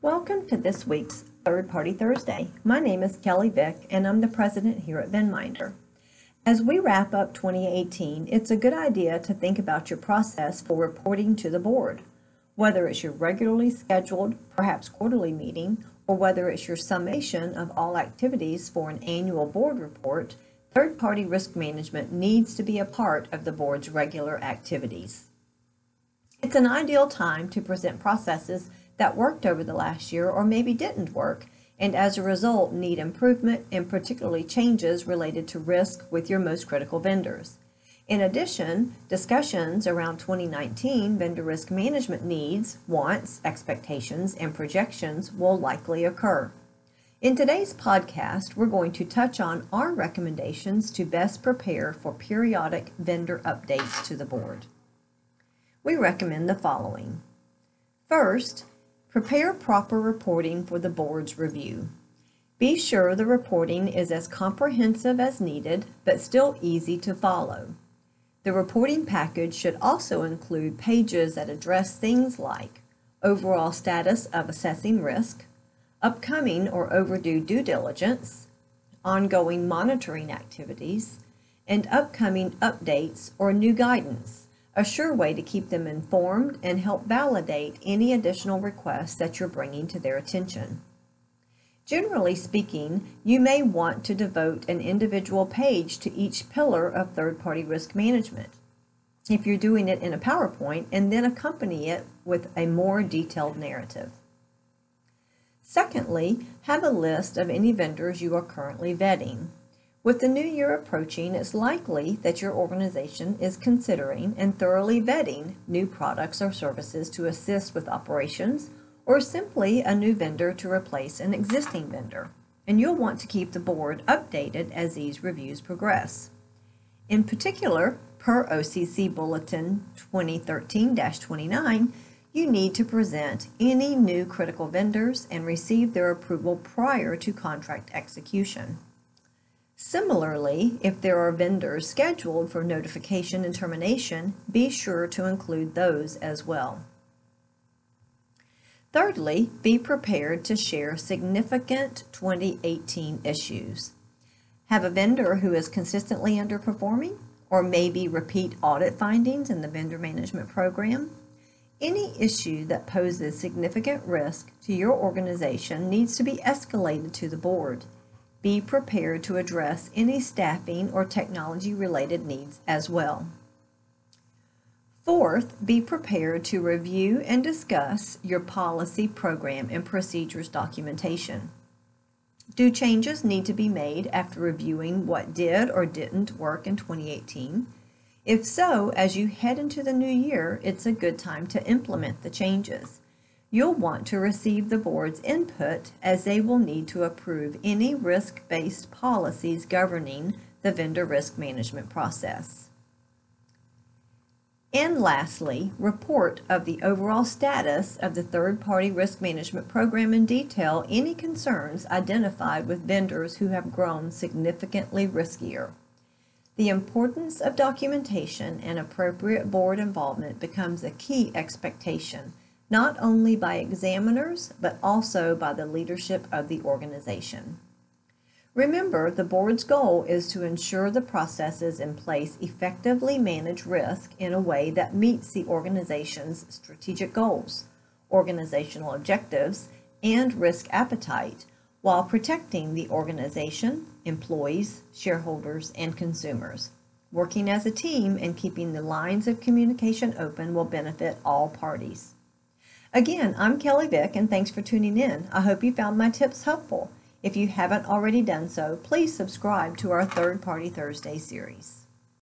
Welcome to this week's Third Party Thursday. My name is Kelly Vick, and I'm the president here at Venminder. As we wrap up 2018, it's a good idea to think about your process for reporting to the board. Whether it's your regularly scheduled, perhaps quarterly meeting, or whether it's your summation of all activities for an annual board report, third party risk management needs to be a part of the board's regular activities. It's an ideal time to present processes that worked over the last year or maybe didn't work and as a result need improvement and particularly changes related to risk with your most critical vendors. In addition, discussions around 2019 vendor risk management needs, wants, expectations, and projections will likely occur. In today's podcast, we're going to touch on our recommendations to best prepare for periodic vendor updates to the board. We recommend the following. First, Prepare proper reporting for the board's review. Be sure the reporting is as comprehensive as needed, but still easy to follow. The reporting package should also include pages that address things like overall status of assessing risk, upcoming or overdue due diligence, ongoing monitoring activities, and upcoming updates or new guidance a sure way to keep them informed and help validate any additional requests that you're bringing to their attention. Generally speaking, you may want to devote an individual page to each pillar of third party risk management. If you're doing it in a PowerPoint, and then accompany it with a more detailed narrative. Secondly, have a list of any vendors you are currently vetting. With the new year approaching, it's likely that your organization is considering and thoroughly vetting new products or services to assist with operations or simply a new vendor to replace an existing vendor. And you'll want to keep the board updated as these reviews progress. In particular, per OCC Bulletin 2013 29, you need to present any new critical vendors and receive their approval prior to contract execution. Similarly, if there are vendors scheduled for notification and termination, be sure to include those as well. Thirdly, be prepared to share significant 2018 issues. Have a vendor who is consistently underperforming or maybe repeat audit findings in the vendor management program. Any issue that poses significant risk to your organization needs to be escalated to the board be prepared to address any staffing or technology related needs as well. Fourth, be prepared to review and discuss your policy, program, and procedures documentation. Do changes need to be made after reviewing what did or didn't work in 2018? If so, as you head into the new year, it's a good time to implement the changes. You'll want to receive the board's input as they will need to approve any risk-based policies governing the vendor risk management process. And lastly, report of the overall status of the third-party risk management program in detail any concerns identified with vendors who have grown significantly riskier. The importance of documentation and appropriate board involvement becomes a key expectation not only by examiners, but also by the leadership of the organization. Remember, the board's goal is to ensure the processes in place effectively manage risk in a way that meets the organization's strategic goals, organizational objectives, and risk appetite while protecting the organization, employees, shareholders, and consumers. Working as a team and keeping the lines of communication open will benefit all parties. Again, I'm Kelly Vick, and thanks for tuning in. I hope you found my tips helpful. If you haven't already done so, please subscribe to our Third Party Thursday series.